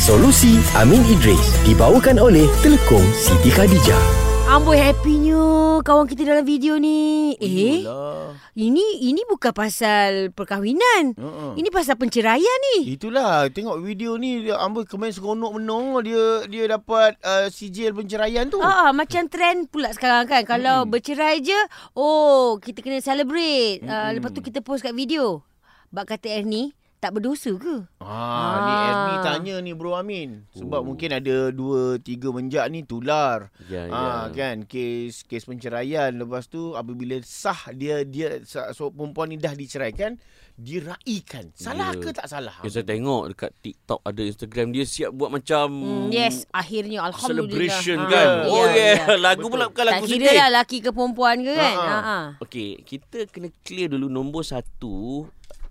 Solusi Amin Idris dibawakan oleh Telekom Siti Khadijah. Amboi happynya kawan kita dalam video ni. Eh, Itulah. ini ini bukan pasal perkahwinan. Uh-uh. Ini pasal penceraian ni. Itulah tengok video ni amboi komen seronok menong dia dia dapat uh, sijil penceraian tu. Ah, macam trend pula sekarang kan. Kalau Hmm. bercerai je, oh, kita kena celebrate. Uh, Mm-mm. lepas tu kita post kat video. Bak kata Ernie, tak berdosa ke? Ah, ni Ah. Ernie tanya ni Bro Amin. Sebab oh. mungkin ada dua tiga menjak ni tular. Ya, Ah kan kes kes penceraian lepas tu apabila sah dia dia so perempuan ni dah diceraikan diraikan. Salah Ya. ke tak salah? Ya, saya tengok dekat TikTok ada Instagram dia siap buat macam Hmm, yes, akhirnya Alhamdulillah. celebration Ah, kan. ya, oh yeah, ya. lagu Betul. pula bukan Tak lagu kira sedih. lah laki ke perempuan ke kan. Ha, Ha, ha. ha. Okey, kita kena clear dulu nombor satu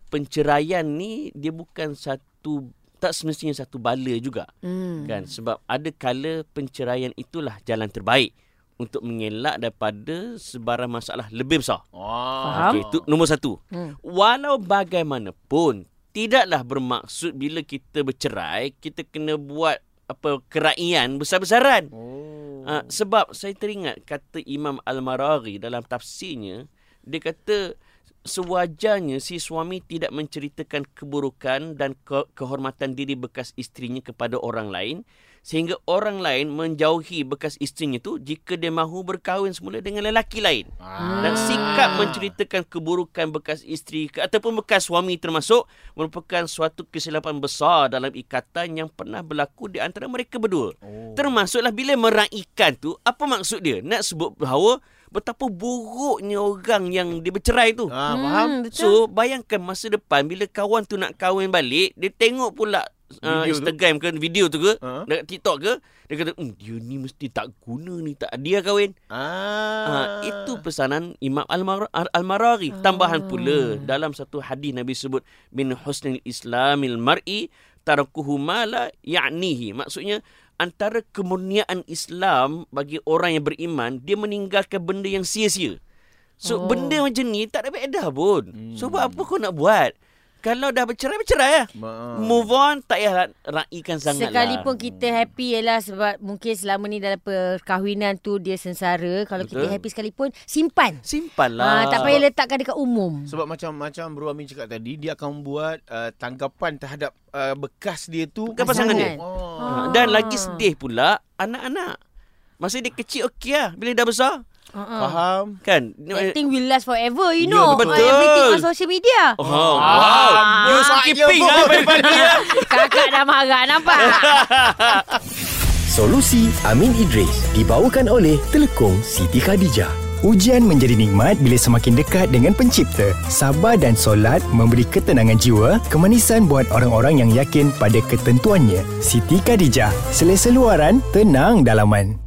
penceraian ni dia bukan satu tak semestinya satu bala juga Hmm. kan sebab ada kala penceraian itulah jalan terbaik untuk mengelak daripada sebarang masalah lebih besar. Ah. Okey, itu nombor satu. Hmm. Walau bagaimanapun, tidaklah bermaksud bila kita bercerai, kita kena buat apa keraian besar-besaran. Oh. Uh, sebab saya teringat kata Imam Al-Maraghi dalam tafsirnya, dia kata sewajarnya si suami tidak menceritakan keburukan dan ke- kehormatan diri bekas isterinya kepada orang lain sehingga orang lain menjauhi bekas isterinya tu jika dia mahu berkahwin semula dengan lelaki lain. Ah. Dan sikap menceritakan keburukan bekas isteri ke, ataupun bekas suami termasuk merupakan suatu kesilapan besar dalam ikatan yang pernah berlaku di antara mereka berdua. Oh. Termasuklah bila meraikan tu, apa maksud dia? Nak sebut bahawa betapa buruknya orang yang dia bercerai tu. Ah, faham? Hmm, betul. So, bayangkan masa depan bila kawan tu nak kahwin balik, dia tengok pula uh, Video tu? Instagram ke video tu ke, Ha? dekat TikTok ke, dia kata, hmm, dia ni mesti tak guna ni, tak dia kahwin. Ah. Ha, itu pesanan Imam Al-Mar- Al-Maraghi. Tambahan pula dalam satu hadis Nabi sebut min husnil islamil mar'i tarakuhu ma la ya'nihi. Maksudnya antara kemurniaan Islam bagi orang yang beriman dia meninggalkan benda yang sia-sia. So Oh. benda macam ni tak ada faedah pun. Hmm. So buat apa kau nak buat? Kalau dah bercerai bercerai lah. Ma- Move on tak payah raikan sangat Sekalipun lah. kita happy ialah sebab mungkin selama ni dalam perkahwinan tu dia sengsara. Kalau kita Betul. happy sekalipun, simpan. Simpan Ah, lah. tak payah letakkan dekat umum. Sebab macam macam Bro Amin cakap tadi dia akan buat uh, tanggapan terhadap uh, bekas dia tu Bekas pasangan dia. Oh. Ah. Ha, dan lagi sedih pula anak-anak. Masa dia kecil okey lah. Bila dah besar, Uh-uh. Faham? kan? That thing will last forever, you Ya, know. betul. Ah, Everything on social media. Oh, wow. You Ah, skipping lah ya. Kakak dah marah, nampak? Solusi Amin Idris dibawakan oleh Telekom Siti Khadijah. Ujian menjadi nikmat bila semakin dekat dengan pencipta. Sabar dan solat memberi ketenangan jiwa, kemanisan buat orang-orang yang yakin pada ketentuannya. Siti Khadijah, selesa luaran, tenang dalaman.